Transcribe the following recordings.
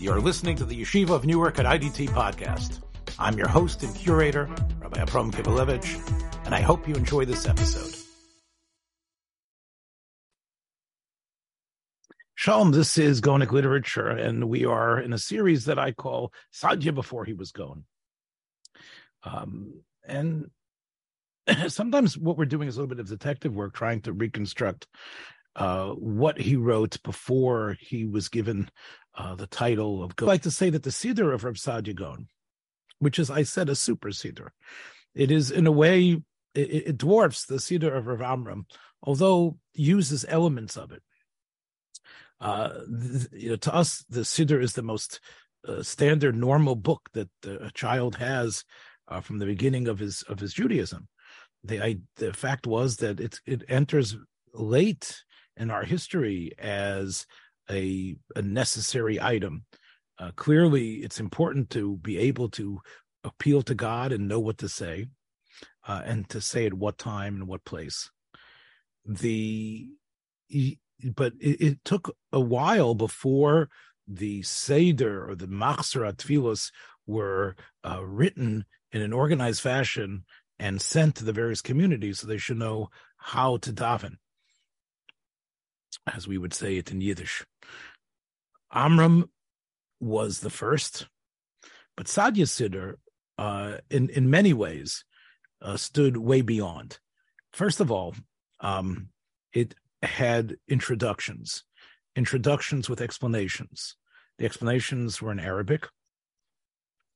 You're listening to the Yeshiva of Newark at IDT podcast. I'm your host and curator, Rabbi Abram Kibalevich, and I hope you enjoy this episode. Shalom, this is Gaonic Literature, and we are in a series that I call Sadya Before He Was Gone. Um, and sometimes what we're doing is a little bit of detective work, trying to reconstruct uh, what he wrote before he was given uh, the title of. I'd like to say that the Siddur of Reb Sadia Gaon, which is, I said, a super it is in a way it, it dwarfs the Siddur of Rav Amram, although uses elements of it. Uh, th- you know, to us, the Siddur is the most uh, standard, normal book that uh, a child has uh, from the beginning of his of his Judaism. The I, the fact was that it it enters late in our history as a, a necessary item. Uh, clearly, it's important to be able to appeal to God and know what to say, uh, and to say at what time and what place. The but it, it took a while before the Seder or the Machzor Tfilos were uh, written in an organized fashion and sent to the various communities so they should know how to daven as we would say it in Yiddish. Amram was the first, but Sadia Siddur, uh, in in many ways, uh, stood way beyond. First of all, um, it had introductions, introductions with explanations. The explanations were in Arabic,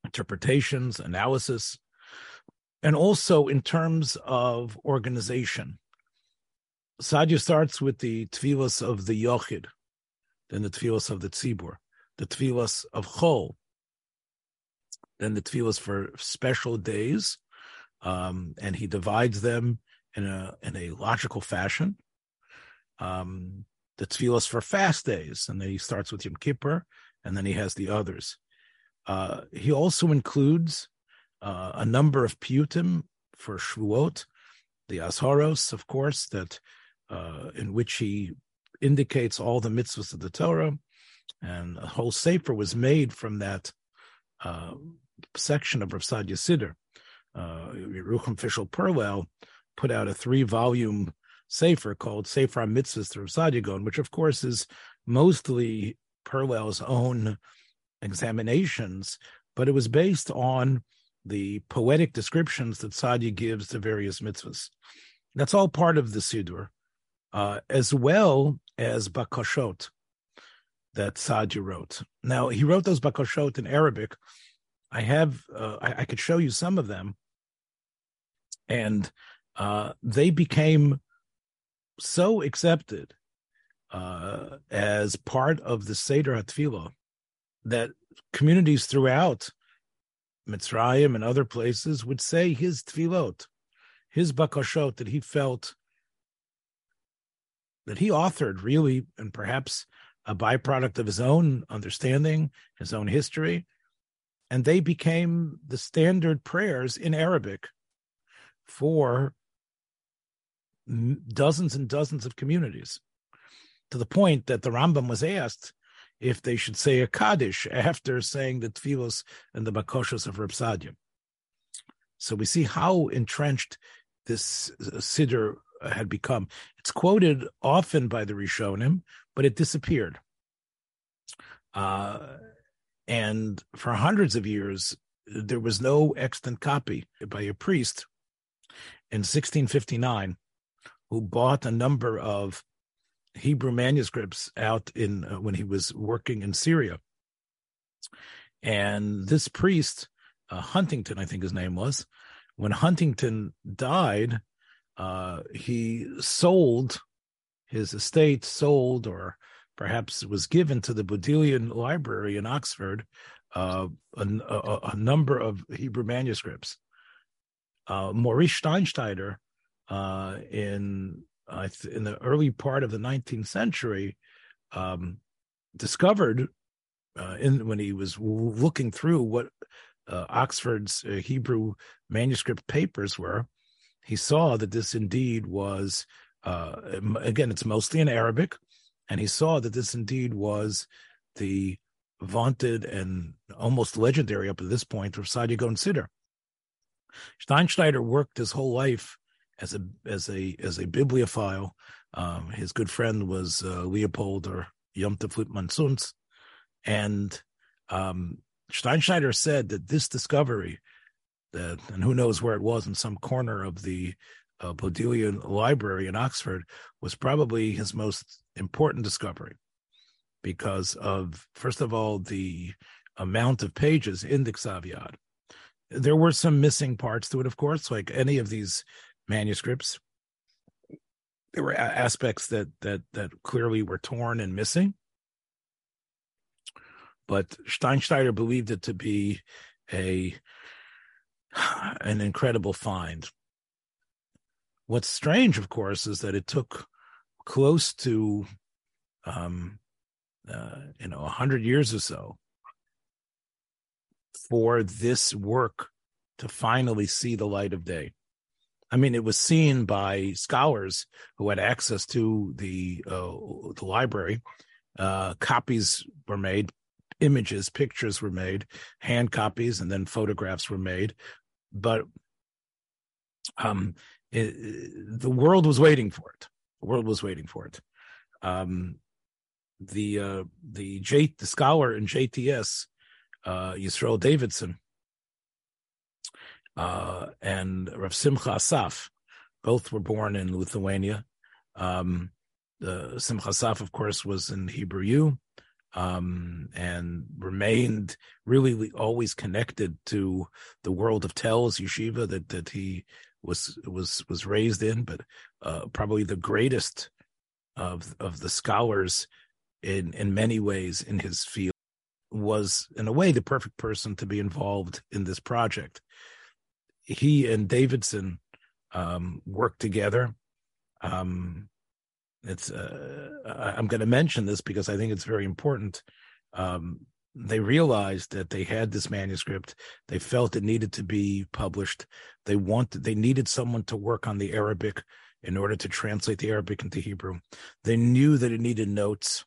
interpretations, analysis, and also in terms of organization. Sadia starts with the tefillas of the Yochid, then the tefillas of the Tzibur, the tefillas of Chol, then the tefillas for special days, um, and he divides them in a in a logical fashion. Um, the tefillas for fast days, and then he starts with Yom Kippur, and then he has the others. Uh, he also includes uh, a number of piyutim for Shvuot, the Asharos, of course, that uh, in which he indicates all the mitzvahs of the Torah, and a whole sefer was made from that uh, section of Rav Sadia Siddur. Uh, Yerucham Fishel Perla put out a three-volume sefer called Sefer Mitzvahs to Rav Sadia Gaon, which of course is mostly Perla's own examinations, but it was based on the poetic descriptions that Sadia gives to various mitzvahs. That's all part of the Siddur uh, as well as Bakoshot that Sadia wrote. Now, he wrote those Bakoshot in Arabic. I have, uh, I, I, could show you some of them. And uh, they became so accepted uh, as part of the Seder HaTfilah that communities throughout Mitzrayim and other places would say his tefillot, his bakashot that he felt that he authored really, and perhaps a byproduct of his own understanding, his own history. And they became the standard prayers in Arabic for dozens and dozens of communities, to the point that the Rambam was asked if they should say a Kaddish after saying the Tfilos and the Bakoshos of Reb Sadia. So we see how entrenched this uh, Siddur had become. It's quoted often by the Rishonim, but it disappeared. Uh, and for hundreds of years, there was no extant copy by a priest in 1659 who bought a number of Hebrew manuscripts out in uh, when he was working in Syria. And this priest, uh, Huntington, I think his name was, when Huntington died, uh, he sold his estate, sold or perhaps was given to the Bodleian Library in Oxford uh, a, a, a, number of Hebrew manuscripts. Uh, Maurice Steinschneider uh, in in the early part of the 19th century um, discovered uh, in when he was looking through what uh, Oxford's uh, Hebrew manuscript papers were he saw that this indeed was, uh, again, it's mostly in Arabic, and he saw that this indeed was the vaunted and almost legendary up to this point of Saadia Gaon Siddur. Steinschneider worked his whole life as a as a as a bibliophile. Um, his good friend was uh, Leopold or Yom Tov Lipmann Zunz, and um, Steinschneider said that this discovery, and who knows where it was in some corner of the uh, Bodleian Library in Oxford, was probably his most important discovery because of first of all the amount of pages in the Ksav There were some missing parts to it, of course, like any of these manuscripts. There were aspects that that that clearly were torn and missing, but Steinschneider believed it to be a an incredible find. What's strange, of course, is that it took close to um, uh, you know, a hundred years or so for this work to finally see the light of day. I mean, it was seen by scholars who had access to the uh, the library. Uh, copies were made, images, pictures were made, hand copies, and then photographs were made. But um, it, the world was waiting for it. The world was waiting for it. Um, the uh, the J the scholar in JTS, uh, Yisrael Davidson, uh, and Rav Simcha Asaf, both were born in Lithuania. Um, Simcha Asaf, of course, was in Hebrew U, um, and remained really always connected to the world of Telz Yeshiva that that he was was was raised in, but uh, probably the greatest of of the scholars in in many ways in his field was in a way the perfect person to be involved in this project. He and davidson um, worked together um, it's uh, i'm going to mention this because i think it's very important. Um, they realized that they had this manuscript. They felt it needed to be published. They wanted they needed someone to work on the arabic in order to translate the arabic into hebrew. They knew that it needed notes.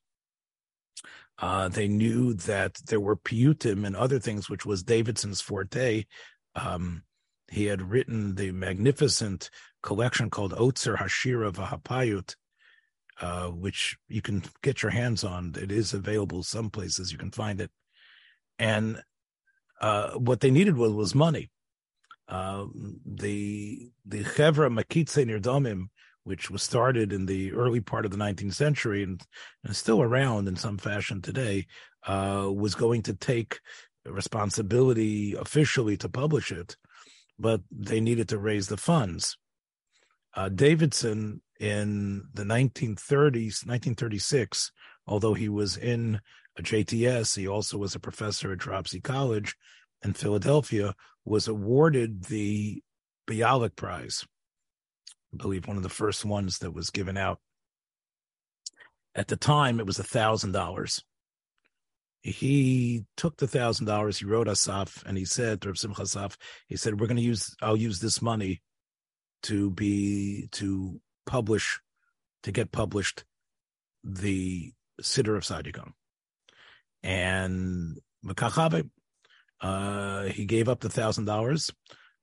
Uh, they knew that there were piyutim and other things, which was Davidson's forte. Um, he had written the magnificent collection called Otzer Hashira Vahapayut, uh, which you can get your hands on. It is available some places. You can find it. And uh, what they needed was, was money. Uh, the the Chevra Makitse Nirdomim which was started in the early part of the 19th century and, and still around in some fashion today, uh, was going to take responsibility officially to publish it, but they needed to raise the funds. Davidson in the 1930s, 1936, although he was in a JTS, he also was a professor at Dropsie College in Philadelphia, was awarded the Bialik Prize I believe one of the first ones that was given out. At the time, it was a thousand dollars. He took the thousand dollars. He wrote Asaf, and he said to Simcha Asaf, he said, "We're going to use. I'll use this money to be to publish, to get published, the Siddur of Saadia And Makachabe, uh, he gave up the thousand dollars.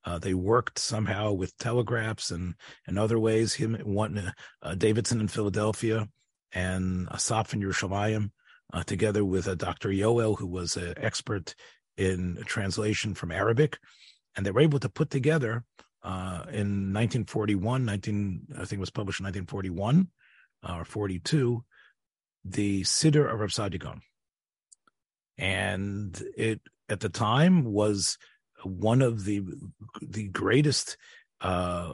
Uh, they worked somehow with telegraphs and and other ways. Him, one uh, Davidson in Philadelphia, and Asaf in Yerushalayim, uh, together with uh, Dr. Yoel, who was an expert in translation from Arabic, and they were able to put together uh, in 1941, 19 I think it was published in 1941 uh, or 42, the Siddur of Rav Saadia Gaon. And it at the time was one of the the greatest uh,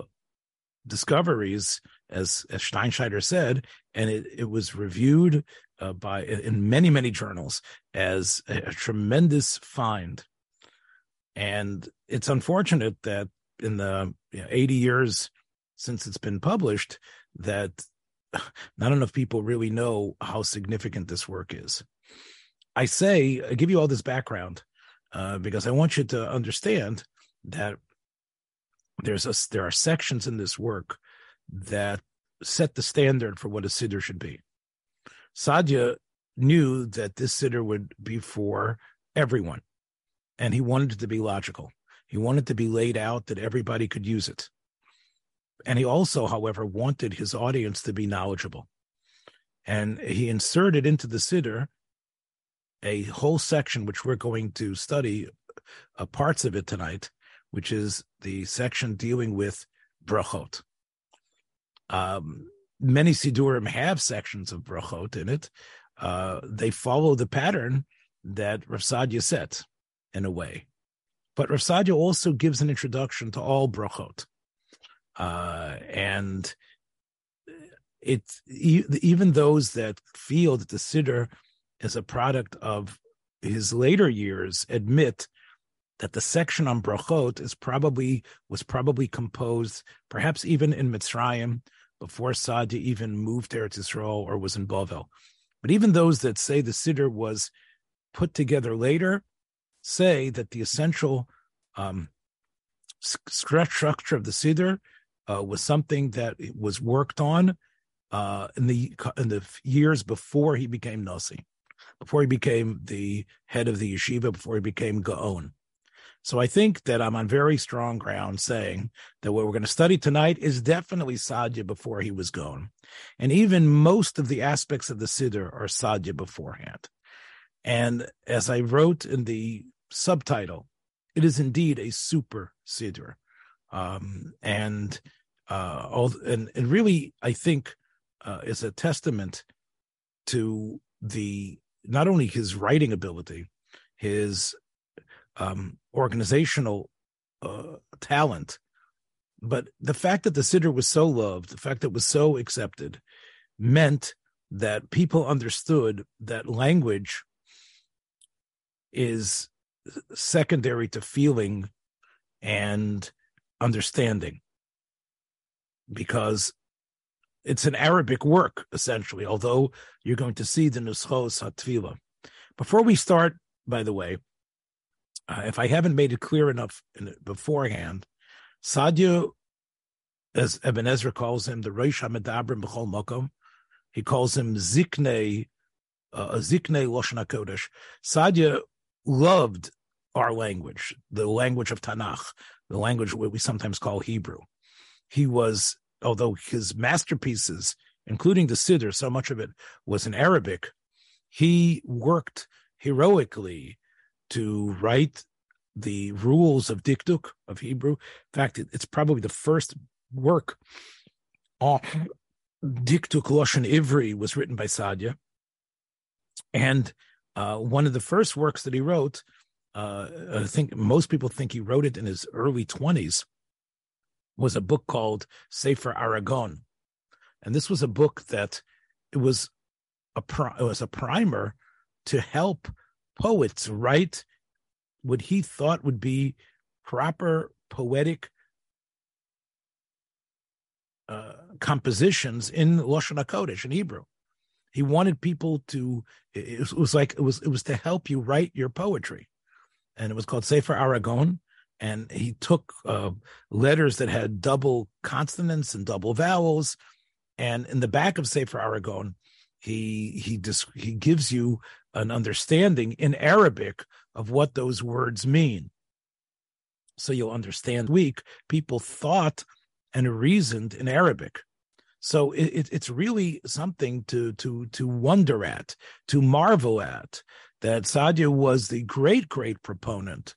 discoveries, as as Steinschneider said, and it, it was reviewed uh, by in many many journals as a, a tremendous find. And it's unfortunate that in the you know, 80 years since it's been published, that not enough people really know how significant this work is. I say, I give you all this background uh, because I want you to understand that there's a there are sections in this work that set the standard for what a siddur should be. Saadia knew that this siddur would be for everyone, and he wanted it to be logical. He wanted to be laid out that everybody could use it. And he also, however, wanted his audience to be knowledgeable. And he inserted into the siddur a whole section, which we're going to study uh, parts of it tonight, which is the section dealing with brachot. Um, many sidurim have sections of brachot in it. Uh, they follow the pattern that Rav set in a way. But Rav Sadia also gives an introduction to all brachot. Uh, and it even those that feel that the siddur is a product of his later years admit that the section on brachot is probably was probably composed perhaps even in Mitzrayim before Sadia even moved to Eretz Yisrael or was in Bavel. But even those that say the siddur was put together later say that the essential um, structure of the siddur uh, was something that was worked on uh, in the in the years before he became nasi, before he became the head of the yeshiva, before he became gaon. So I think that I'm on very strong ground saying that what we're going to study tonight is definitely Sadya before he was gone. And even most of the aspects of the Siddur are Sadya beforehand. And as I wrote in the subtitle, it is indeed a super Siddur. Um, and, uh, all, and, and really, I think, uh, is a testament to the, not only his writing ability, his um, organizational uh, talent. But the fact that the Siddur was so loved, the fact that it was so accepted, meant that people understood that language is secondary to feeling and understanding because it's an Arabic work, essentially, although you're going to see the Nuschos HaTfila. Before we start, by the way, uh, if I haven't made it clear enough beforehand, Sadia, as Eben Ezra calls him, the Reish HaMedabrim B'chol Mokom, he calls him Zikne, uh, Zikne Loshen HaKodesh. Sadia loved our language, the language of Tanakh, the language what we sometimes call Hebrew. He was, although his masterpieces, including the Siddur, so much of it was in Arabic, he worked heroically to write the rules of dikduk of Hebrew. In fact, it, it's probably the first work on dikduk loshen ivri was written by Sadia, and uh, one of the first works that he wrote. Uh, I think most people think he wrote it in his early twenties. Was a book called Sefer Egron, and this was a book that it was a it was a primer to help poets write what he thought would be proper poetic uh, compositions in Lashon Hakodesh in Hebrew. He wanted people to. It was like it was. It was to help you write your poetry, and it was called Sefer Egron. And he took uh, letters that had double consonants and double vowels, and in the back of Sefer Egron, he he he gives you an understanding in Arabic of what those words mean. So you'll understand weak people thought and reasoned in Arabic. So it, it, it's really something to to to wonder at, to marvel at. That Sadia was the great great proponent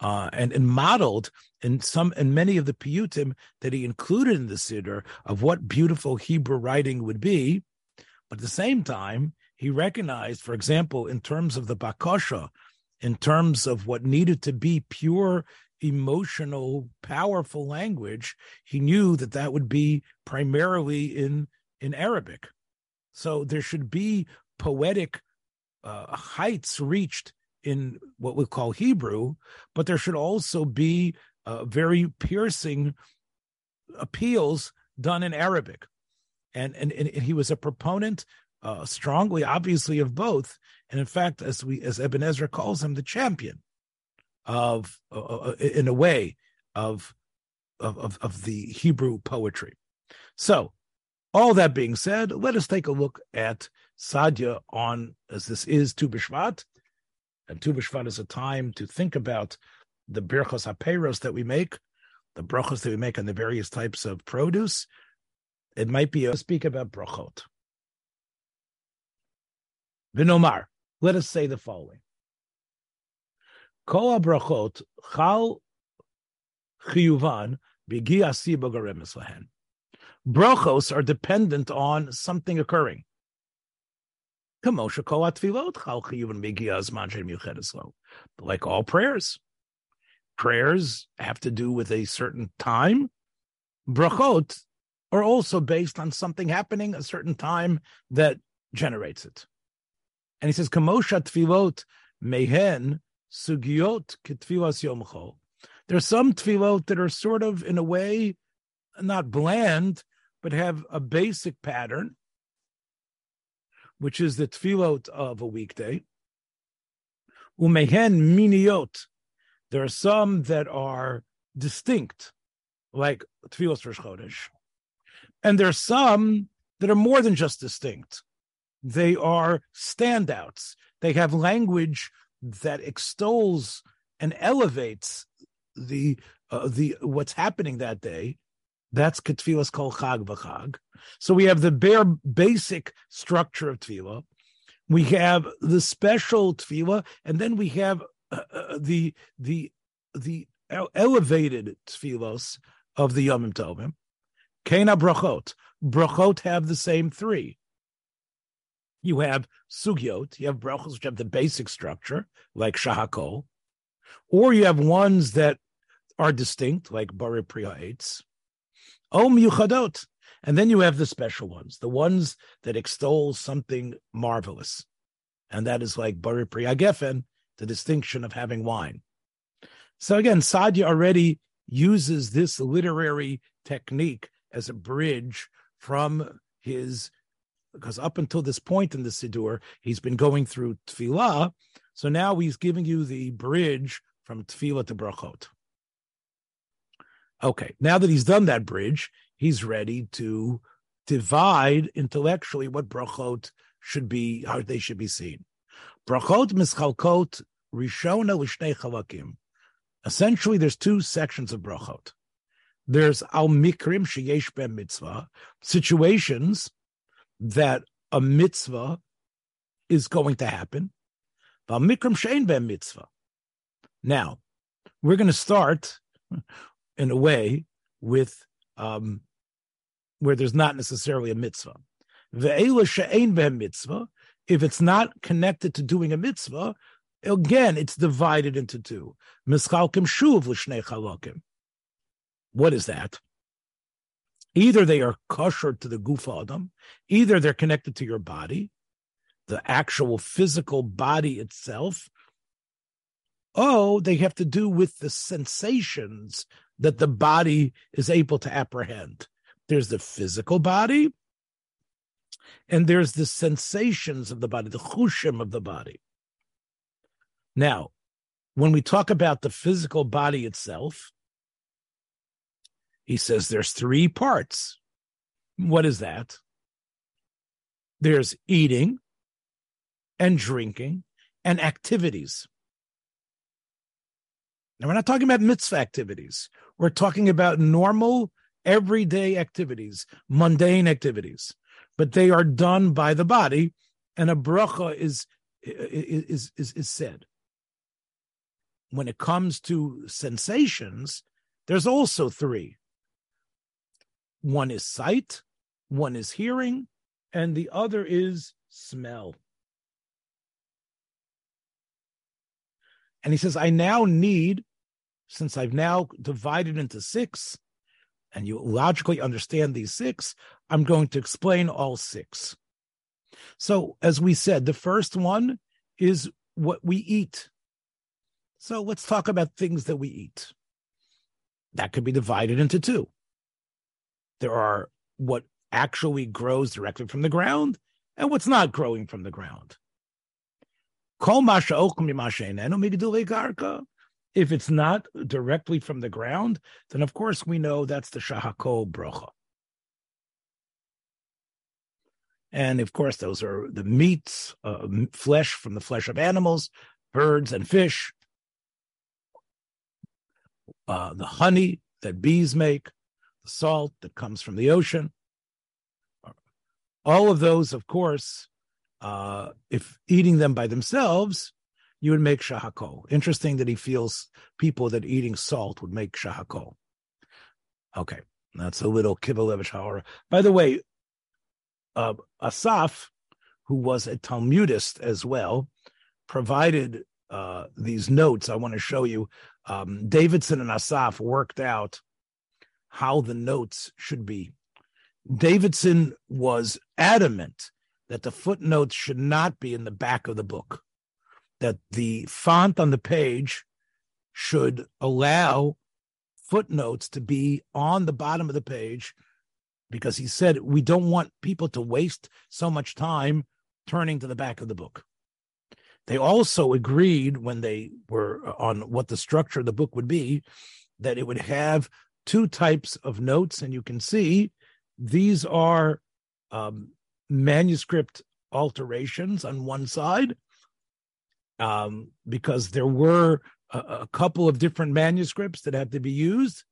uh, and and modeled in some in many of the piyutim that he included in the siddur of what beautiful Hebrew writing would be. But at the same time, he recognized, for example, in terms of the bakasha, in terms of what needed to be pure, emotional, powerful language, he knew that that would be primarily in in Arabic. So there should be poetic uh, heights reached in what we call Hebrew, but there should also be uh, very piercing appeals done in Arabic. And, and, and he was a proponent uh, strongly, obviously, of both. And in fact, as we as Eben Ezra calls him, the champion of, uh, uh in a way, of, of of the Hebrew poetry. So, all that being said, let us take a look at sadya on, as this is Tu B'Shvat, and Tu B'Shvat is a time to think about the birchos haperos that we make, the brachos that we make on the various types of produce. It might be a speak about brachot. Vinomar, let us say the following. Kol brachot chal chiyuvan b'gi asiba. Brachos are dependent on something occurring. Like all prayers, prayers have to do with a certain time. Brachot are also based on something happening a certain time that generates it. And he says, Kamosha tfilot mehen sugiot ketfilas yomcho. There are some tfilot that are sort of, in a way, not bland, but have a basic pattern, which is the tefillot of a weekday. Umehen miniot. There are some that are distinct, like tefillos Rosh Chodesh. And there are some that are more than just distinct. They are standouts. They have language that extols and elevates the uh, the what's happening that day that's ketfilas kol chag v'chag. So we have the bare basic structure of tefillah. We have the special tefillah, and then we have uh, uh, the the the elevated tefillos of the Yomim Tovim. Kena brachot. Brachot have the same three. You have sugyot. You have brachos which have the basic structure, like shahakol, or you have ones that are distinct, like bari priya Om Yuchadot. And then you have the special ones, the ones that extol something marvelous. And that is like Bari Priyagefen, the distinction of having wine. So again, Sadya already uses this literary technique as a bridge from his, because up until this point in the Siddur, he's been going through Tfilah. So now he's giving you the bridge from Tfilah to Brachot. Okay, now that he's done that bridge, he's ready to divide intellectually what brachot should be, how they should be seen. Brachot mischalkot rishona l'shnei chalakim. Essentially, there's two sections of brachot. There's al mikrim sheyesh ben mitzvah, situations that a mitzvah is going to happen. Al mikrim shein ben mitzvah. Now, we're going to start in a way with um, where there's not necessarily a mitzvah. mitzvah. If it's not connected to doing a mitzvah, again, it's divided into two. What is that? Either they are kosher to the gufa adam, either they're connected to your body, the actual physical body itself, oh, they have to do with the sensations that the body is able to apprehend. There's the physical body, and there's the sensations of the body, the chushim of the body. Now, when we talk about the physical body itself, he says there's three parts. What is that? There's eating and drinking and activities. Now, we're not talking about mitzvah activities. We're talking about normal, everyday activities, mundane activities, but they are done by the body, and a bracha is is is is said. When it comes to sensations, there's also three. One is sight, one is hearing, and the other is smell. And he says, I now need, since I've now divided into six, and you logically understand these six, I'm going to explain all six. So, as we said, the first one is what we eat. So, let's talk about things that we eat. That could be divided into two. There are what actually grows directly from the ground and what's not growing from the ground. If it's not directly from the ground, then of course we know that's the shahako brocha. And of course, those are the meats, uh, flesh from the flesh of animals, birds and fish, uh, the honey that bees make, the salt that comes from the ocean. All of those, of course, uh, if eating them by themselves, you would make shahakol. Interesting that he feels people that eating salt would make shahakol. Okay, that's a little Kivalevich Hara. By the way, uh, Asaf, who was a Talmudist as well, provided uh, these notes. I want to show you. Um, Davidson and Asaf worked out how the notes should be. Davidson was adamant that the footnotes should not be in the back of the book, that the font on the page should allow footnotes to be on the bottom of the page because he said we don't want people to waste so much time turning to the back of the book. They also agreed when they were on what the structure of the book would be that it would have two types of notes, and you can see these are um, manuscript alterations on one side um, because there were a, a couple of different manuscripts that had to be used.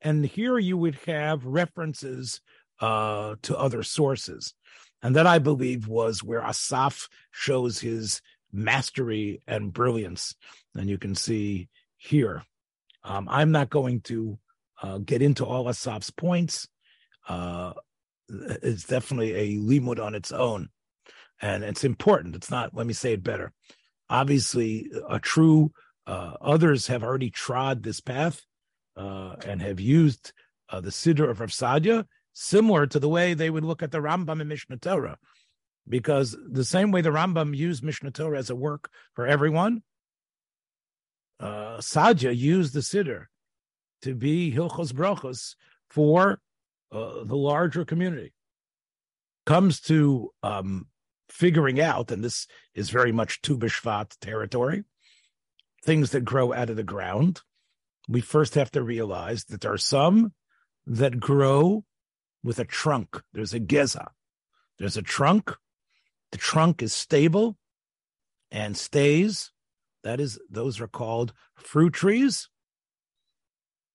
And here you would have references uh, to other sources. And that I believe was where Asaf shows his mastery and brilliance. And you can see here. Um, I'm not going to uh, get into all Asaf's points. Uh, it's definitely a limud on its own. And it's important. It's not, let me say it better. Obviously, a true, uh, others have already trod this path uh, and have used uh, the Siddur of Rav Sadia, similar to the way they would look at the Rambam and Mishneh Torah. Because the same way the Rambam used Mishneh Torah as a work for everyone, uh, Sadia used the Siddur to be Hilchos Brachos for uh, the larger community. Comes to um, figuring out, and this is very much Tu B'Shvat territory, things that grow out of the ground. We first have to realize that there are some that grow with a trunk. There's a geza. There's a trunk. The trunk is stable and stays. That is, those are called fruit trees.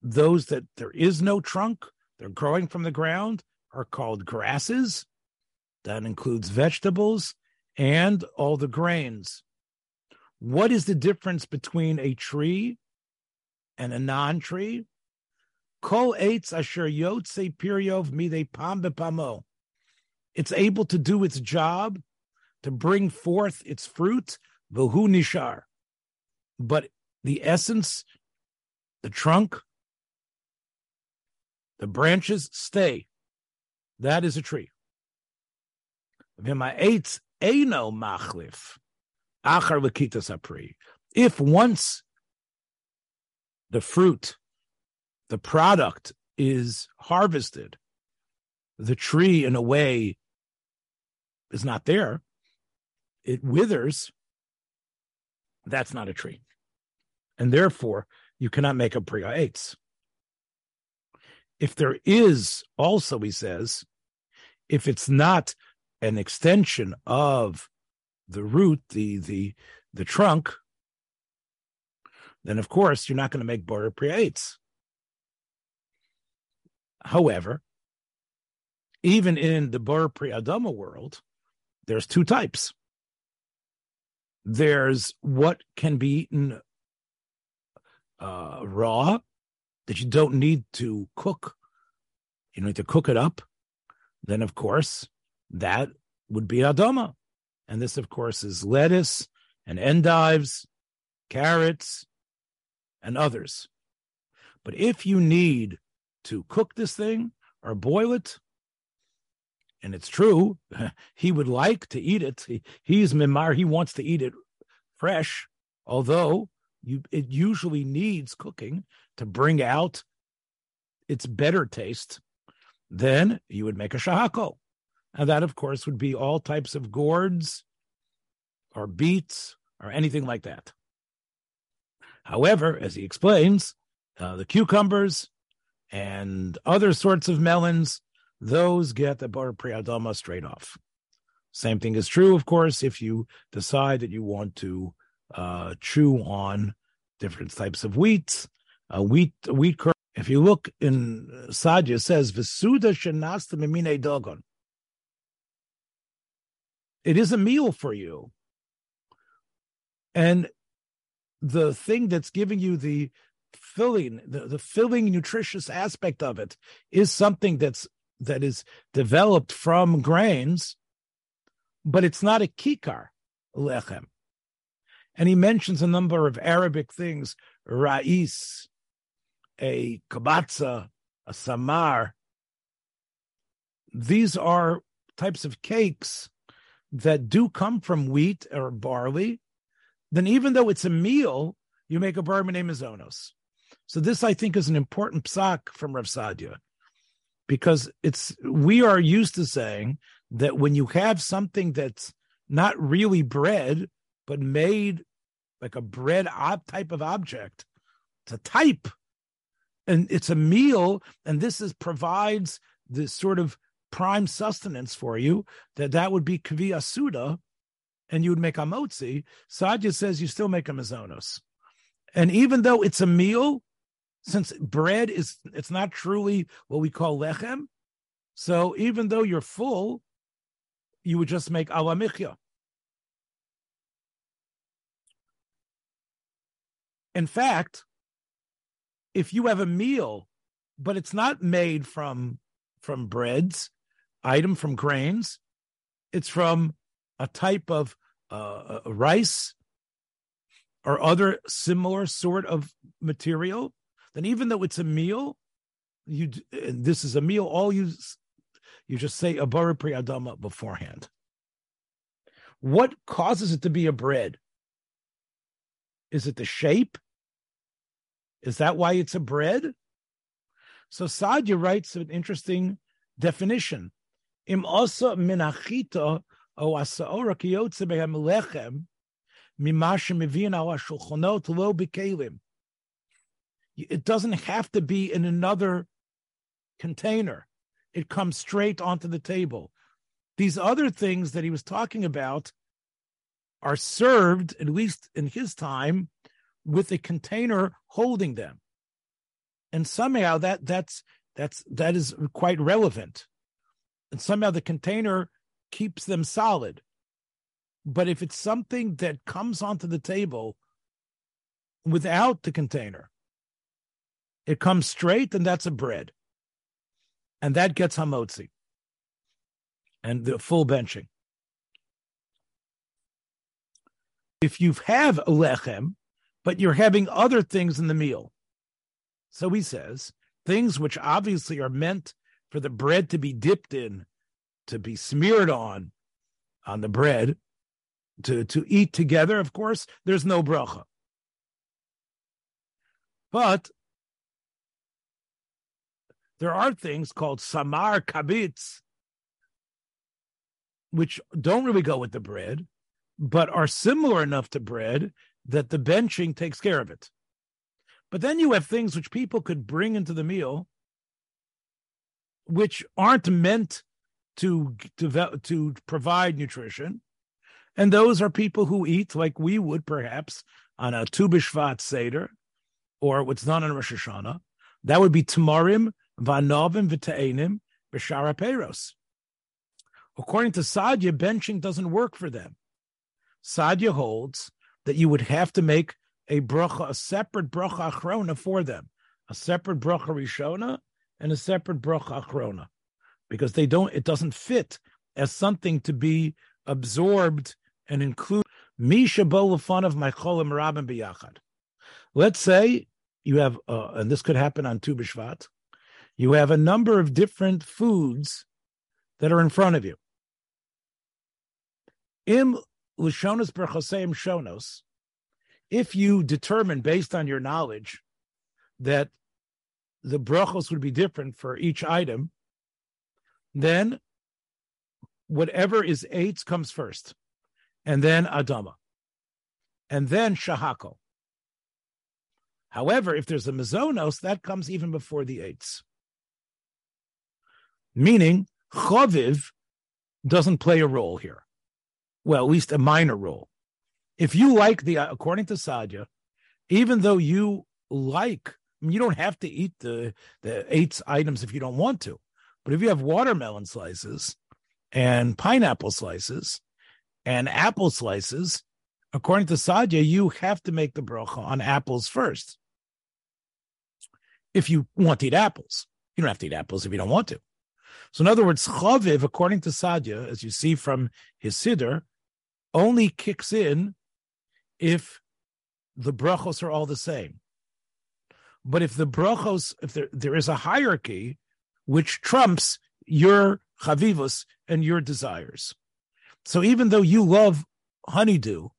Those that there is no trunk, they're growing from the ground, are called grasses. That includes vegetables and all the grains. What is the difference between a tree and a non tree? Kol eitz asher yotze piryov mide pam bepamo. It's able to do its job to bring forth its fruit, v'hu nishar. But the essence, the trunk, the branches stay. That is a tree. If once the fruit, the product is harvested, the tree in a way is not there, it withers, that's not a tree. And therefore, you cannot make a priya eitz. If there is also, he says, if it's not an extension of the root, the the the trunk, then of course you're not going to make borei pri haetz. However, even in the Bor Priadama world, there's two types. There's what can be eaten uh, raw that you don't need to cook. You don't need to cook it up. Then, of course, that would be Adama. And this, of course, is lettuce and endives, carrots, and others. But if you need to cook this thing or boil it, and it's true, he would like to eat it. He, he's Mimar, he wants to eat it fresh, although you, it usually needs cooking to bring out its better taste. Then you would make a shahako. And that, of course, would be all types of gourds or beets or anything like that. However, as he explains, uh, the cucumbers and other sorts of melons, those get the bar priadama straight off. Same thing is true, of course, if you decide that you want to uh, chew on different types of wheat, uh, wheat, wheat. If you look in Sadya, it says Visuda shenasta mimine dogon. It is a meal for you, and the thing that's giving you the filling, the, the filling, nutritious aspect of it, is something that's that is developed from grains but it's not a kikar lechem. And he mentions a number of Arabic things, ra'is, a kabatza, a samar. These are types of cakes that do come from wheat or barley. Then even though it's a meal, you make a bar name zonos. So this, I think, is an important psak from Rav Sadia, because it's we are used to saying that when you have something that's not really bread, but made like a bread ob- type of object, it's a type, and it's a meal, and this is provides this sort of prime sustenance for you. That that would be kavi asuda, and you would make a motzi. Sadya says you still make a mazonos, and even though it's a meal, since bread is it's not truly what we call lechem, so even though you're full, you would just make alamichya. In fact, if you have a meal, but it's not made from from breads, item from grains, it's from a type of uh, rice or other similar sort of material, then even though it's a meal, you this is a meal. All you you just say a pri adama beforehand. What causes it to be a bread? Is it the shape? Is that why it's a bread? So Sadya writes an interesting definition. Im osa minachita o asaora kiyotze behem lechem shulchanot lo bikelim. It doesn't have to be in another container it comes straight onto the table. These other things that he was talking about are served, at least in his time, with a container holding them. And somehow that that's that's that is quite relevant. And somehow the container keeps them solid. But if it's something that comes onto the table without the container, it comes straight, and that's a bread and that gets hamotzi and the full benching. If you have a lechem, but you're having other things in the meal, so he says things which obviously are meant for the bread to be dipped in, to be smeared on, on the bread, to to eat together. Of course, there's no bracha. But there are things called samar kabitz, which don't really go with the bread, but are similar enough to bread that the benching takes care of it. But then you have things which people could bring into the meal, which aren't meant to to, to provide nutrition, and those are people who eat like we would perhaps on a Tu B'Shvat Seder, or what's done on Rosh Hashanah. That would be tamarim Vanovim v'te'enim b'shara peros. According to Sadya, benching doesn't work for them. Sadya holds that you would have to make a bracha, a separate bracha achrona for them, a separate bracha rishona and a separate bracha achrona, because they don't. It doesn't fit as something to be absorbed and include. Misha fun of my cholim rabin biyachad. Let's say you have, uh, and this could happen on Tu B'Shvat you have a number of different foods that are in front of you. Im Lushonos Berchoseim Shonos, if you determine based on your knowledge that the brachos would be different for each item, then whatever is eight comes first, and then Adama, and then Shahako. However, if there's a mazonos, that comes even before the eights meaning chaviv doesn't play a role here. well, at least a minor role. If you like the, according to Sadya, even though you like, I mean, you don't have to eat the the eight items if you don't want to, but if you have watermelon slices and pineapple slices and apple slices, according to Sadia, you have to make the bracha on apples first. If you want to eat apples, you don't have to eat apples if you don't want to. So, in other words, chaviv, according to Sadia, as you see from his siddur, only kicks in if the brachos are all the same. But if the brachos, if there, there is a hierarchy which trumps your chavivus and your desires. So even though you love honeydew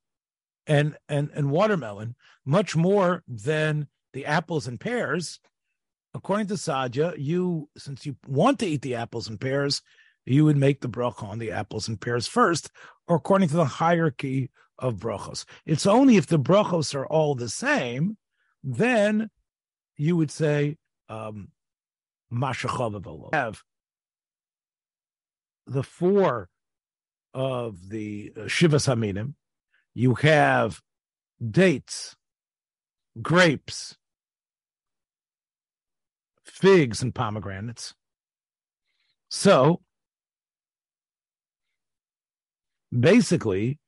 and and and watermelon much more than the apples and pears, according to Sadya, you since you want to eat the apples and pears, you would make the bracha on the apples and pears first, or according to the hierarchy of brachos. It's only if the brachos are all the same, then you would say um have the four of the uh, Shivas Haminim, you have dates, grapes, figs, and pomegranates. So basically,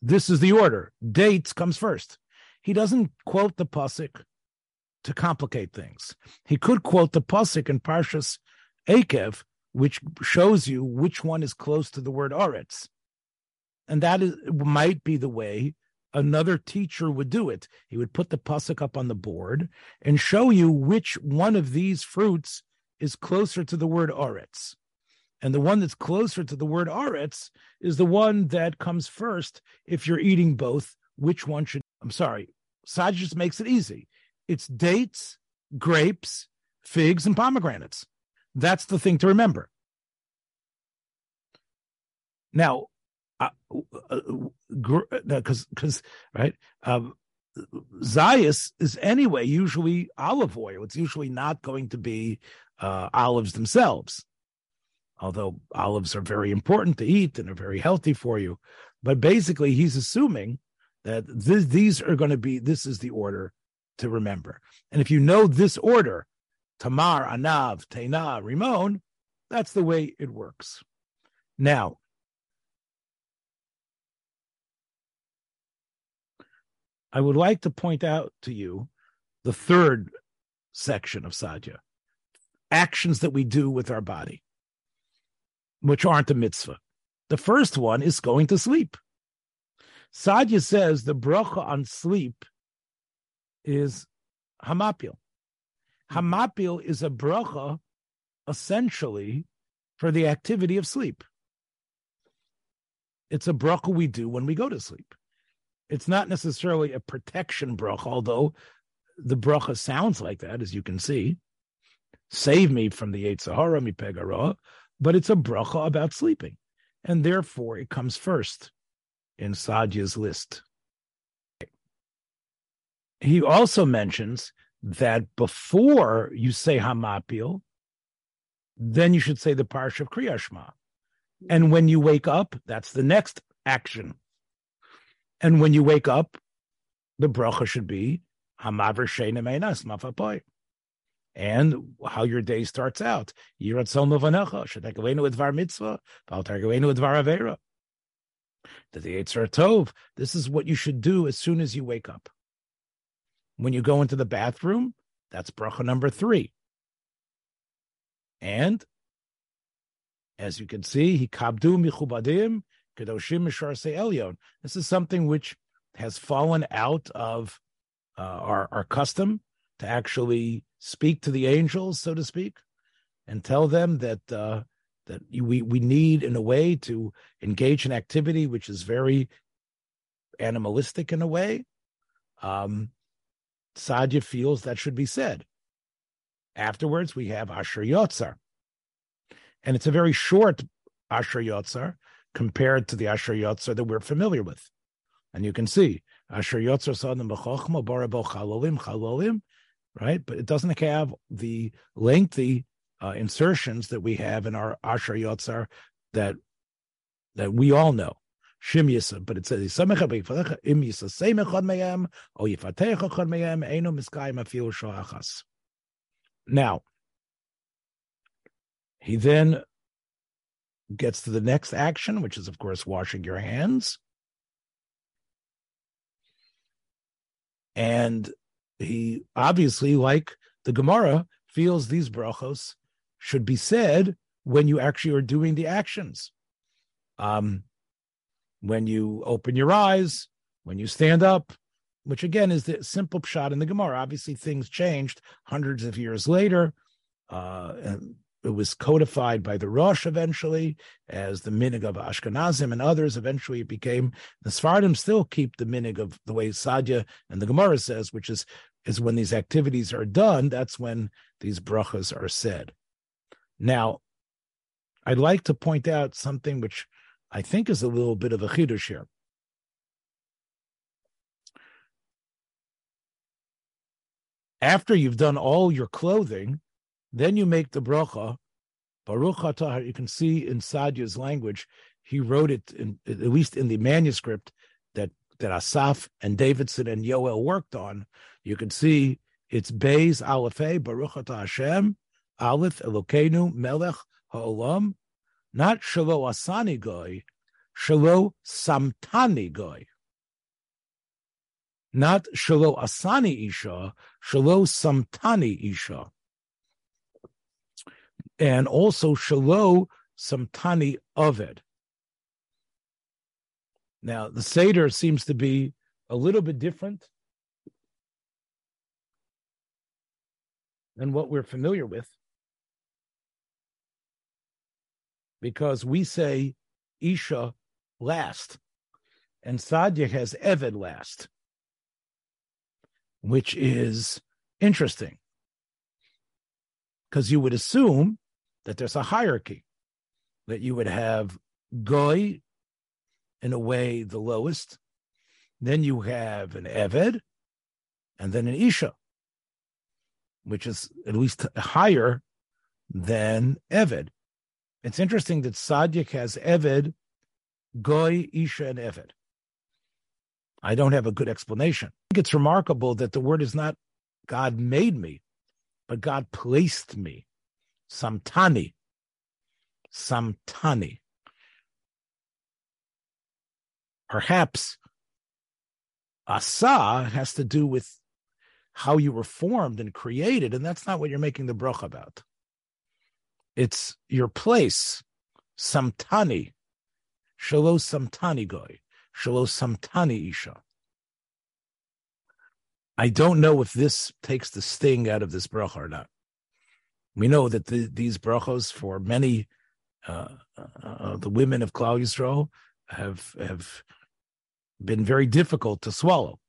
this is the order. Dates comes first. He doesn't quote the pasuk to complicate things. He could quote the pasuk in Parshas Eikev which shows you which one is close to the word Oretz. And that is might be the way another teacher would do it. He would put the pasuk up on the board and show you which one of these fruits is closer to the word Oretz. And the one that's closer to the word Oretz is the one that comes first. If you're eating both, which one should, I'm sorry, Saj just makes it easy. It's dates, grapes, figs, and pomegranates. That's the thing to remember. Now, because uh, because right, um, Zayas is anyway usually olive oil. It's usually not going to be uh, olives themselves, although olives are very important to eat and are very healthy for you. But basically, he's assuming that th- these are going to be. This is the order to remember, and if you know this order, Tamar, Anav, Tena, Rimon, that's the way it works. Now, I would like to point out to you the third section of Sadya actions that we do with our body, which aren't a mitzvah. The first one is going to sleep. Sadya says the bracha on sleep is hamapil. Hmm. Hamapil is a bracha essentially for the activity of sleep. It's a bracha we do when we go to sleep. It's not necessarily a protection bracha, although the bracha sounds like that, as you can see. Save me from the eight Sahara, mi pegara, but it's a bracha about sleeping. And therefore it comes first in Sadya's list. He also mentions that before you say Hamapil, then you should say the Parsha of Kriyashma. And when you wake up, that's the next action. And when you wake up, the bracha should be Hamaver Sheina Meinas Mafapoy. And how your day starts out. Yiratzon Lovanecha, Shetekavenu Mitzvah, Valtargavenu Edvar Avera. The Yitzhar Tov. This is what you should do as soon as you wake up. When you go into the bathroom, that's bracha number three. And as you can see, he kabdu michubadim kedoshim mishar elyon. This is something which has fallen out of uh, our our custom to actually speak to the angels, so to speak, and tell them that uh, that we we need in a way to engage in activity which is very animalistic in a way. Um, Sadya feels that should be said. Afterwards, we have Asher Yotzar. And it's a very short Asher Yotzar compared to the Asher Yotzar that we're familiar with. And you can see Asher Yotzar Sadim B'chochma Barabo Chalolim Chalolim, right? But it doesn't have the lengthy uh, insertions that we have in our Asher Yotzar that that we all know. Shim Yisa, but it says Yisamecha b'yifarecha im yisasei mechad meyem o yifatecha chad meyem eino miskayim afil. Now, he then gets to the next action, which is, of course, washing your hands. And he obviously, like the Gemara, feels these brachos should be said when you actually are doing the actions. Um, when you open your eyes, when you stand up, which again is the simple shot in the Gemara. Obviously, things changed hundreds of years later. Uh, and it was codified by the Rosh eventually as the minig of Ashkenazim and others. Eventually, it became the Sephardim still keep the minig of the way Sadia and the Gemara says, which is is when these activities are done. That's when these brachas are said. Now, I'd like to point out something which I think is a little bit of a chidush here. After you've done all your clothing, then you make the bracha. Baruch atah. You can see in Sadia's language, he wrote it in at least in the manuscript that that Asaf and Davidson and Yoel worked on. You can see it's Beis Aleph Baruch atah Hashem Aleph Elokeinu Melech Ha'olam, not Shalo Asani Goy, Shalo Samtani Goy. Not Shalo Asani Isha, Shalo Samtani Isha. And also Shalo Samtani Ovid. Now, the Seder seems to be a little bit different than what we're familiar with because we say Isha last and Sadia has Eved last, which is interesting because you would assume that there's a hierarchy, that you would have Goy, in a way, the lowest, then you have an Eved, and then an Isha, which is at least higher than Eved. It's interesting that Sadik has Eved, Goy, Isha, and Eved. I don't have a good explanation. I think it's remarkable that the word is not God made me, but God placed me. Samtani. Samtani. Perhaps asa has to do with how you were formed and created, and that's not what you're making the bracha about. It's your place, samtani, shalo samtani goy, shalo samtani isha. I don't know if this takes the sting out of this bracha or not. We know that the, these brachos for many uh, uh, the women of Klal Yisrael have have been very difficult to swallow,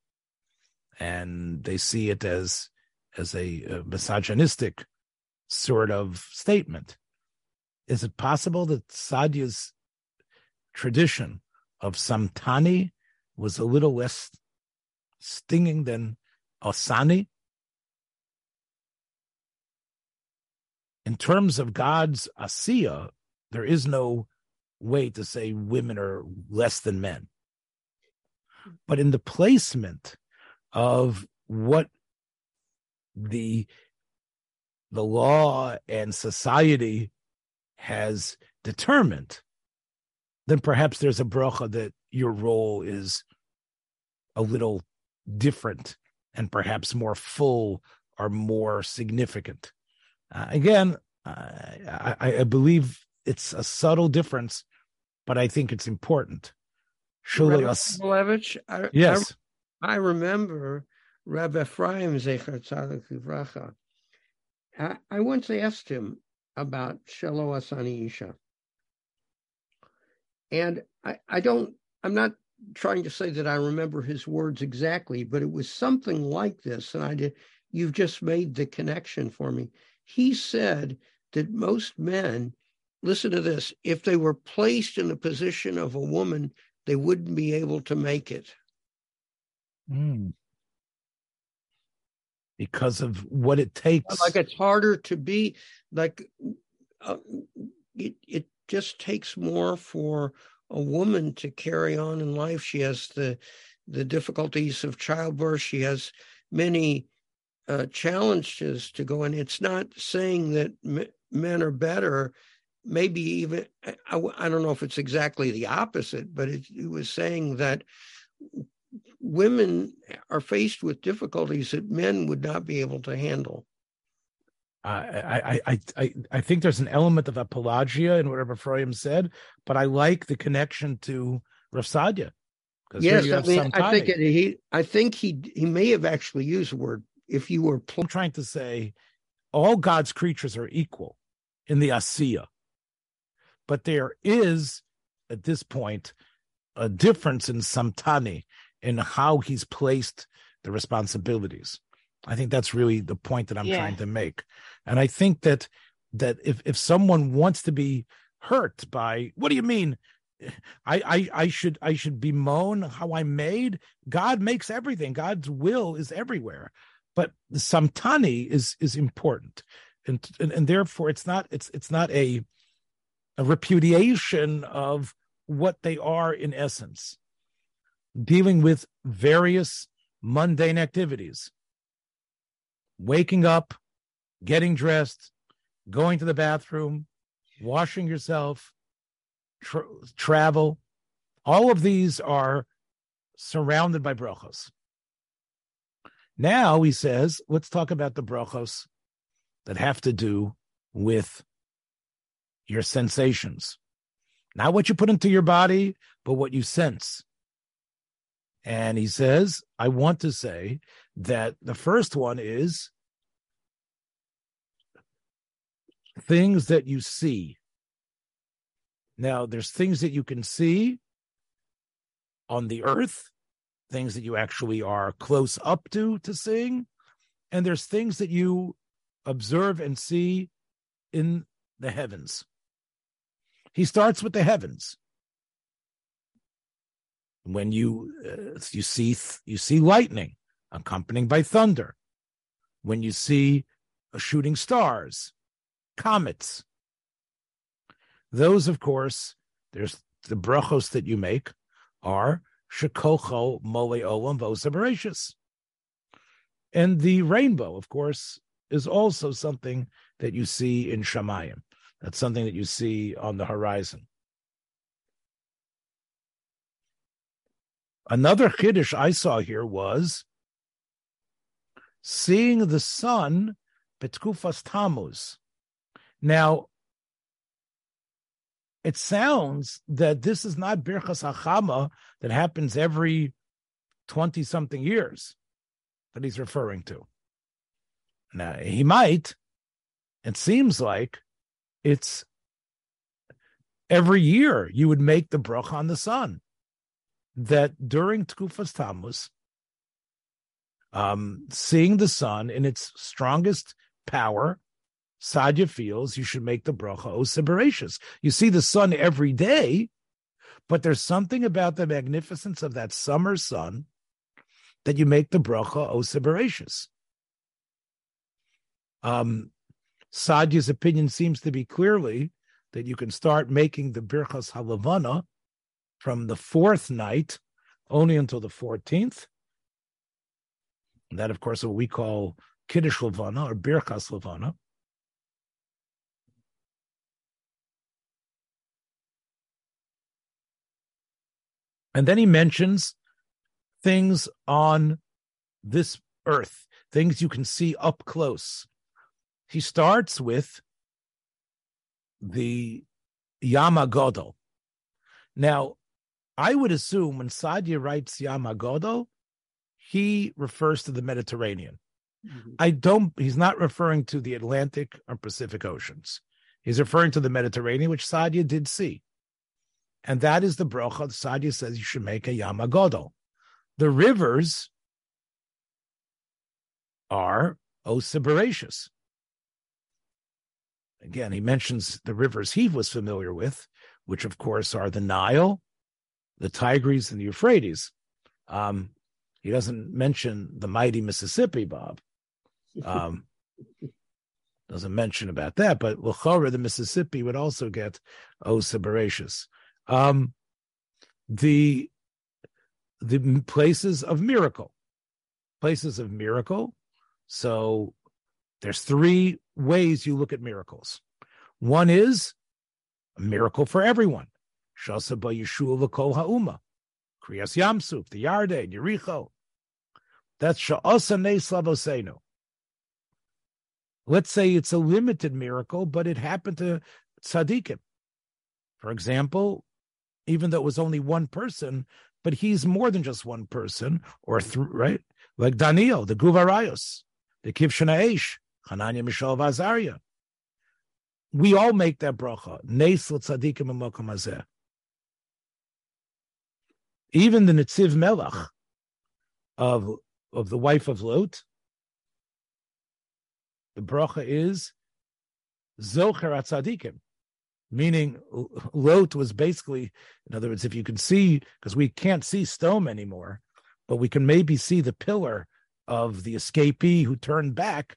and they see it as as a, a misogynistic sort of statement. Is it possible that Sadia's tradition of Samtani was a little less stinging than Osani? in terms of God's asiya, there is no way to say women are less than men. But in the placement of what the the law and society has determined, then perhaps there's a bracha that your role is a little different and perhaps more full or more significant. Uh, again, I, I, believe it's a subtle difference, but I think it's important. Malevich, I, yes, I, I remember Rabbi Ephraim Zecher Tzadik Livracha. I, once asked him about Shelo Asani Isha. And I, I don't, I'm not trying to say that I remember his words exactly, but it was something like this. And I did, you've just made the connection for me. He said that most men, listen to this, if they were placed in the position of a woman, they wouldn't be able to make it. Mm. Because of what it takes. Like it's harder to be, like, uh, it, it just takes more for a woman to carry on in life. She has the the difficulties of childbirth. She has many uh, challenges to go in. It's not saying that m- men are better. Maybe even I, I, don't know if it's exactly the opposite, but it, it was saying that women are faced with difficulties that men would not be able to handle. I, I, I, I think there's an element of apologia in whatever Freud said, but I like the connection to Rav Sadia. Yes, I mean, I think it, he, I think he, he may have actually used the word. If you were, pl- I'm trying to say, all God's creatures are equal in the Asiya, but there is at this point a difference in Samtani in how he's placed the responsibilities. I think that's really the point that I'm yeah. trying to make. And I think that that if if someone wants to be hurt by what do you mean I, I I should I should bemoan how I'm made. God makes everything. God's will is everywhere, but the samtani is is important, and, and and therefore it's not it's it's not a a repudiation of what they are in essence. Dealing with various mundane activities, waking up, getting dressed, going to the bathroom, washing yourself, tra- travel. All of these are surrounded by brachos. Now he says, let's talk about the brachos that have to do with your sensations. Not what you put into your body, but what you sense. And he says, I want to say that the first one is things that you see. Now, there's things that you can see on the earth, things that you actually are close up to to seeing, and there's things that you observe and see in the heavens. He starts with the heavens. When you uh, you see you see lightning accompanied by thunder, when you see shooting stars, comets, those, of course, there's the brachos that you make are shekocho mole olam vosaberachis. And the rainbow, of course, is also something that you see in Shamayim. That's something that you see on the horizon. Another chiddush I saw here was seeing the sun betkufas Tammuz. Now, it sounds that this is not Birchas Hachama that happens every 20 something years that he's referring to. Now, he might. It seems like it's every year you would make the bracha on the sun. That during Tkufas Tammuz, um, seeing the sun in its strongest power Sadia feels you should make the bracha osiberatius. You see the sun every day, but there's something about the magnificence of that summer sun that you make the bracha osiberatius. Um, Sadia's opinion seems to be clearly that you can start making the birchas halavana from the fourth night only until the 14th. And that, of course, what we call Kiddush Lavana or Birchas Lavana. And then he mentions things on this earth, things you can see up close. He starts with the Yamagodo. Now, I would assume when Sadia writes Yamagodo, he refers to the Mediterranean. Mm-hmm. I don't, he's not referring to the Atlantic or Pacific Oceans. He's referring to the Mediterranean, which Sadia did see. And that is the bracha. Sadia says you should make a yamagodo. The rivers are osiberatius. Again, he mentions the rivers he was familiar with, which of course are the Nile, the Tigris, and the Euphrates. Um, he doesn't mention the mighty Mississippi, Bob. Um, doesn't mention about that, but Lachora, the Mississippi, would also get osiberatius. Um, the the places of miracle, places of miracle. So there's three ways you look at miracles. One is a miracle for everyone. Shasa ba Yeshua v'kol ha'uma. Kriyas Yamsuf, the Yarden, Yericho. That's sha'asa neis lavosenu. Let's say it's a limited miracle, but it happened to tzaddikim. For example, even though it was only one person, but he's more than just one person, or th- right? Like Daniel, the Guvarayos, the Kivshana Eish, Hananya Mishael Vazaria. We all make that bracha. Neis tzaddikim. Even the Nitziv Melach of, of the wife of Lot, the bracha is Zocher Atzadikim, meaning Lot was basically, in other words, if you can see, because we can't see stone anymore, but we can maybe see the pillar of the escapee who turned back.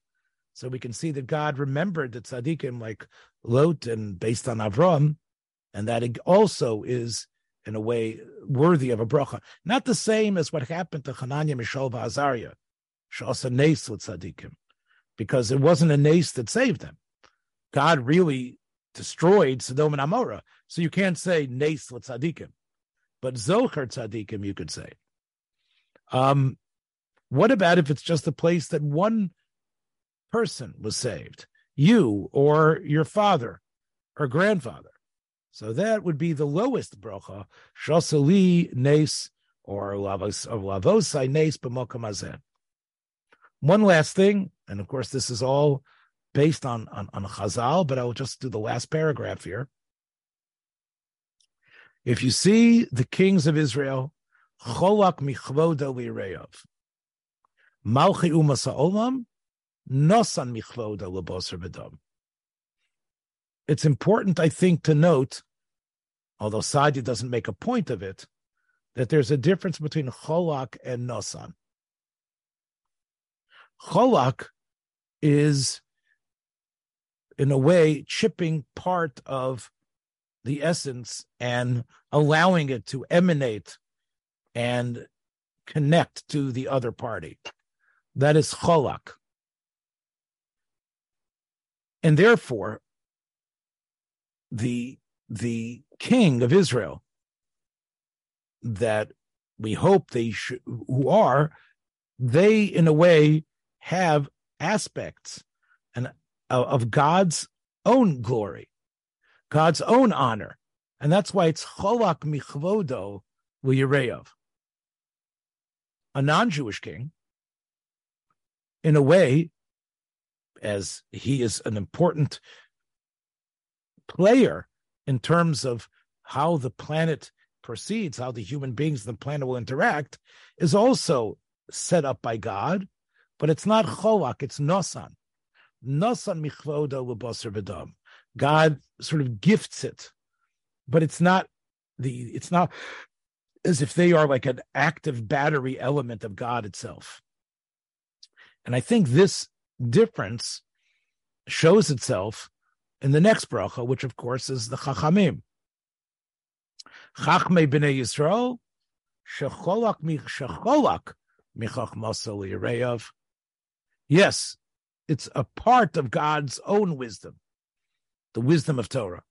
So we can see that God remembered the tzaddikim like Lot and based on Avram, and that also is in a way worthy of a bracha. Not the same as what happened to Hananya, Mishael, Azariah, Shasa Nes with tzaddikim because it wasn't a nace that saved them. God really destroyed Sodom and Amorah. So you can't say nace tzaddikim, but zocher tzaddikim you could say. Um, what about if it's just a place that one person was saved, you or your father or grandfather? So that would be the lowest bracha, shasali nes or lavos of lavosai nes b'mokam One last thing, and of course, this is all based on, on, on Chazal, but I will just do the last paragraph here. If you see the kings of Israel, cholak michvoda lireyav, malchi umasa olam, nosan michvoda leboser bedam. It's important, I think, to note, although Sadi doesn't make a point of it, that there's a difference between cholak and nosan. Cholak is in a way chipping part of the essence and allowing it to emanate and connect to the other party. That is cholak. And therefore, the the king of Israel that we hope they should, who are, they in a way have aspects and uh, of God's own glory, God's own honor. And that's why it's cholak michvodo v'yireyav. A non-Jewish king, in a way, as he is an important player in terms of how the planet proceeds, how the human beings on the planet will interact, is also set up by God but it's not cholak, it's nosan. Nosan michvoda lebasar v'dam. God sort of gifts it, but it's not the, it's not as if they are like an active battery element of God itself. And I think this difference shows itself in the next bracha, which of course is the Chachamim. Chachmei b'nei Yisrael, shecholak mich shecholak michach Yes, it's a part of God's own wisdom, the wisdom of Torah.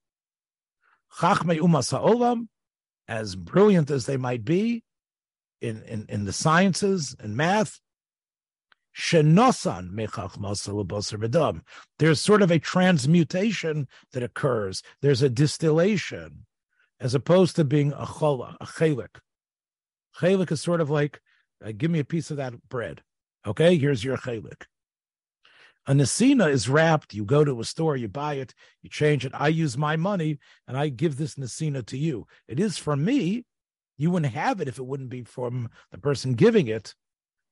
Chachmei umas ha'olam, as brilliant as they might be in, in, in the sciences and math, There's sort of a transmutation that occurs. There's a distillation, as opposed to being a chola, a chelik. Chelik is sort of like, uh, give me a piece of that bread. Okay, here's your chelik. A nesina is wrapped. You go to a store, you buy it, you change it. I use my money and I give this nesina to you. It is for me. You wouldn't have it if it wouldn't be from the person giving it.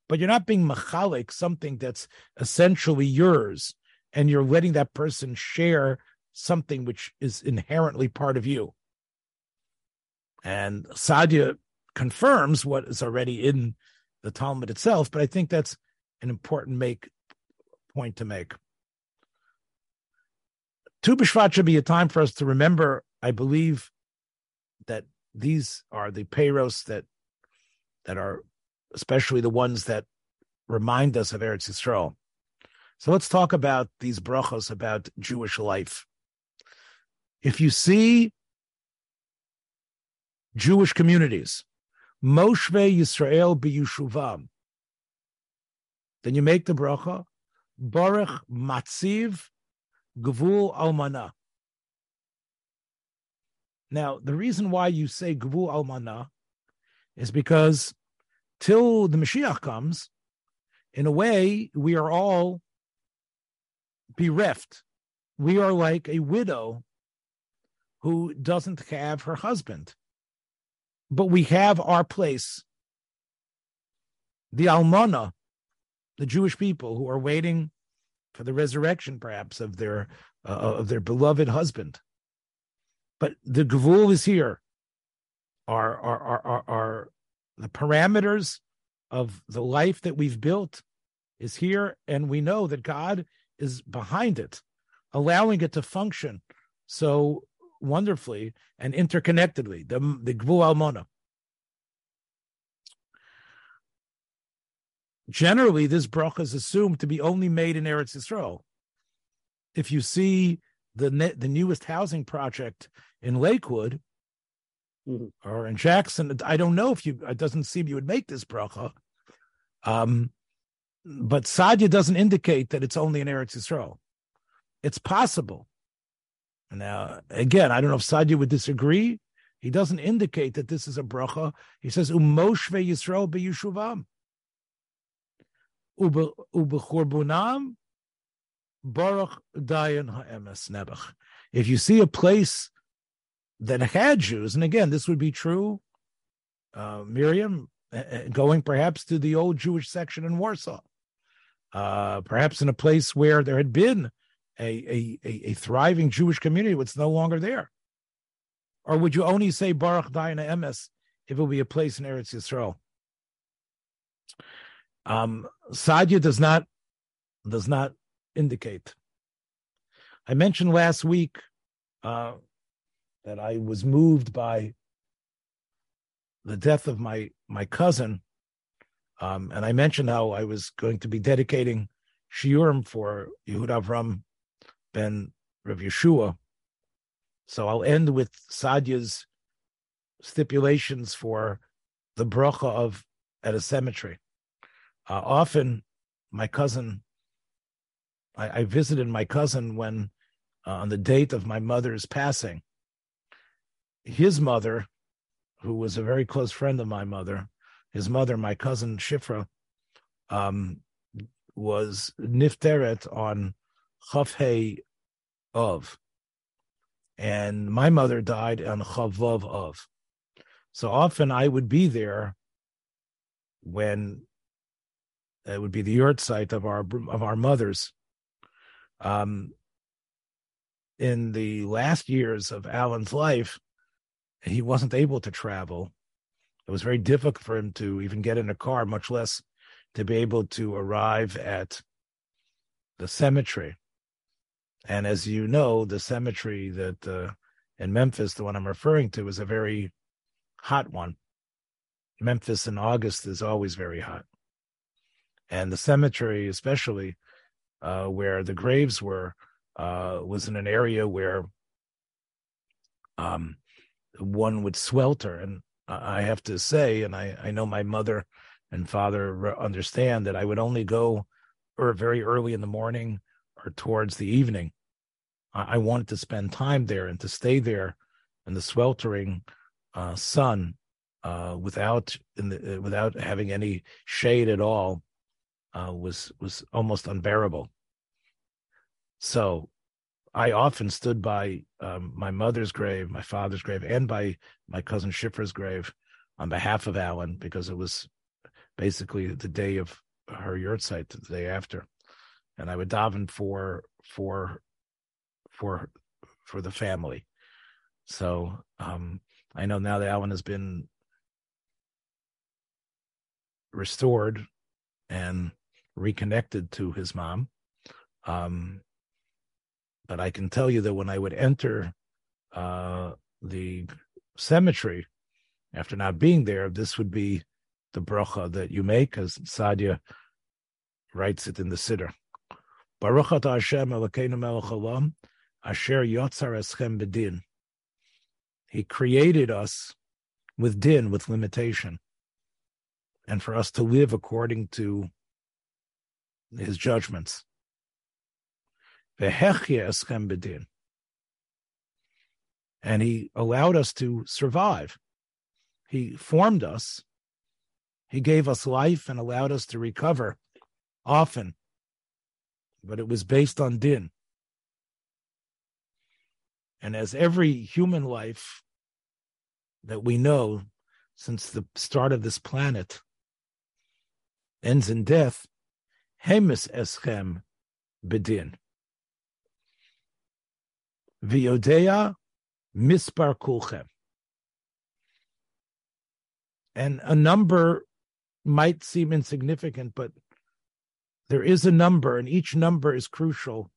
But you're not being machalik, something that's essentially yours, and you're letting that person share something which is inherently part of you. And Sadia confirms what is already in the Talmud itself, but I think that's an important make point to make. Tu B'Shvat should be a time for us to remember, I believe, that these are the payros that that are especially the ones that remind us of Eretz Yisrael. So let's talk about these brachos about Jewish life. If you see Jewish communities, Moshve Yisrael biyushuvam, then you make the bracha, Baruch Matziv Gvul Almana. Now, the reason why you say Gvul Almana is because till the Mashiach comes, in a way, we are all bereft. We are like a widow who doesn't have her husband. But we have our place. The Almana, the Jewish people who are waiting for the resurrection, perhaps, of their uh, of their beloved husband. But the Gvul is here. Are are are are, are the parameters of the life that we've built is here, and we know that God is behind it, allowing it to function so wonderfully and interconnectedly. The the Gvul Almona. Generally, this bracha is assumed to be only made in Eretz Yisrael. If you see the the newest housing project in Lakewood mm-hmm. or in Jackson, I don't know if you. It doesn't seem you would make this bracha. Um, but Sadia doesn't indicate that it's only in Eretz Yisrael. It's possible. Now, again, I don't know if Sadia would disagree. He doesn't indicate that this is a bracha. He says, "Umoshve Yisrael beyushuvam." Ubechurbunam Baruch Dayan Ha'emes Nebuch. If you see a place that had Jews, and again, this would be true, uh, Miriam, going perhaps to the old Jewish section in Warsaw, uh, perhaps in a place where there had been a, a, a, thriving Jewish community, what's no longer there. Or would you only say Baruch Dayan Ha'emes if it would be a place in Eretz Yisrael? Um, Sadia does not does not indicate. I mentioned last week uh, that I was moved by the death of my my cousin, um, and I mentioned how I was going to be dedicating shiurim for Yehuda Avram ben Rav Yeshua. So I'll end with Sadia's stipulations for the bracha of at a cemetery. Uh, often, my cousin, I, I, visited my cousin when uh, on the date of my mother's passing. His mother, who was a very close friend of my mother, his mother, my cousin Shifra, um, was nifteret on Chafhei of, and my mother died on Chavav of. So often I would be there when it would be the yahrzeit of our of our mothers. Um, in the last years of Alan's life, he wasn't able to travel. It was very difficult for him to even get in a car, much less to be able to arrive at the cemetery. And as you know, the cemetery that uh, in Memphis, the one I'm referring to, is a very hot one. Memphis in August is always very hot and the cemetery, especially uh, where the graves were, uh, was in an area where um, one would swelter. And I have to say, and I, I know my mother and father understand that I would only go or very early in the morning or towards the evening. I, I wanted to spend time there and to stay there in the sweltering uh, sun uh, without the, without having any shade at all uh, was was almost unbearable. So, I often stood by um, my mother's grave, my father's grave, and by my cousin Shifra's grave on behalf of Alan because it was basically the day of her yahrzeit, the day after, and I would daven for for for for the family. So um, I know now that Alan has been restored and reconnected to his mom. Um, but I can tell you that when I would enter uh, the cemetery, after not being there, this would be the bracha that you make, as Sadia writes it in the Siddur. Baruch Hashem Elokeinu melech olam, asher yotzar eschem bedin. He created us with din, with limitation, and for us to live according to his judgments. And he allowed us to survive. He formed us. He gave us life and allowed us to recover often. But it was based on din. And as every human life that we know since the start of this planet ends in death, hemis eschem bedin. Viodea mispar kulchem. And a number might seem insignificant, but there is a number, and each number is crucial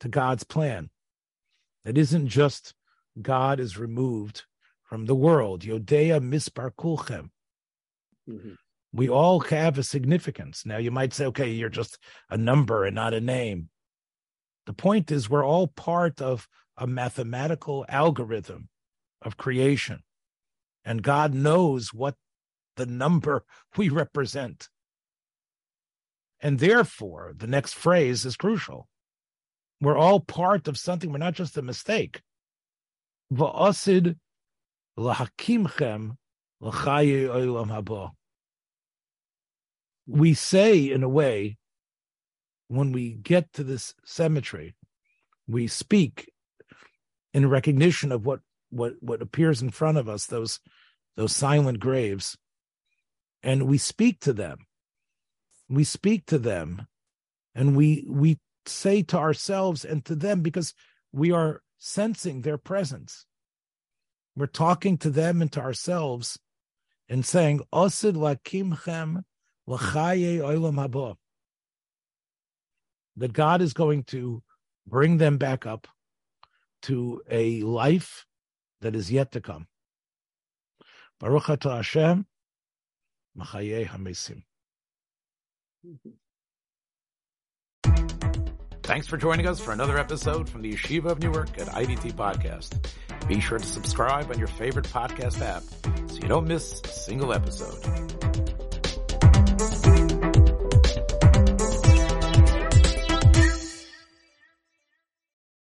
to God's plan. It isn't just God is removed from the world. Yodea mispar kulchem. Mm-hmm. We all have a significance. Now you might say, okay, you're just a number and not a name. The point is, we're all part of a mathematical algorithm of creation. And God knows what the number we represent. And therefore, the next phrase is crucial. We're all part of something. We're not just a mistake. We say, in a way, when we get to this cemetery, we speak in recognition of what what what appears in front of us, those those silent graves, and we speak to them. We speak to them, and we we say to ourselves and to them because we are sensing their presence. We're talking to them and to ourselves and saying, Osid lakimchem haba. That God is going to bring them back up to a life that is yet to come. Baruch Hashem, Machaye Hamesim. Thanks for joining us for another episode from the Yeshiva of Newark at IDT Podcast. Be sure to subscribe on your favorite podcast app so you don't miss a single episode.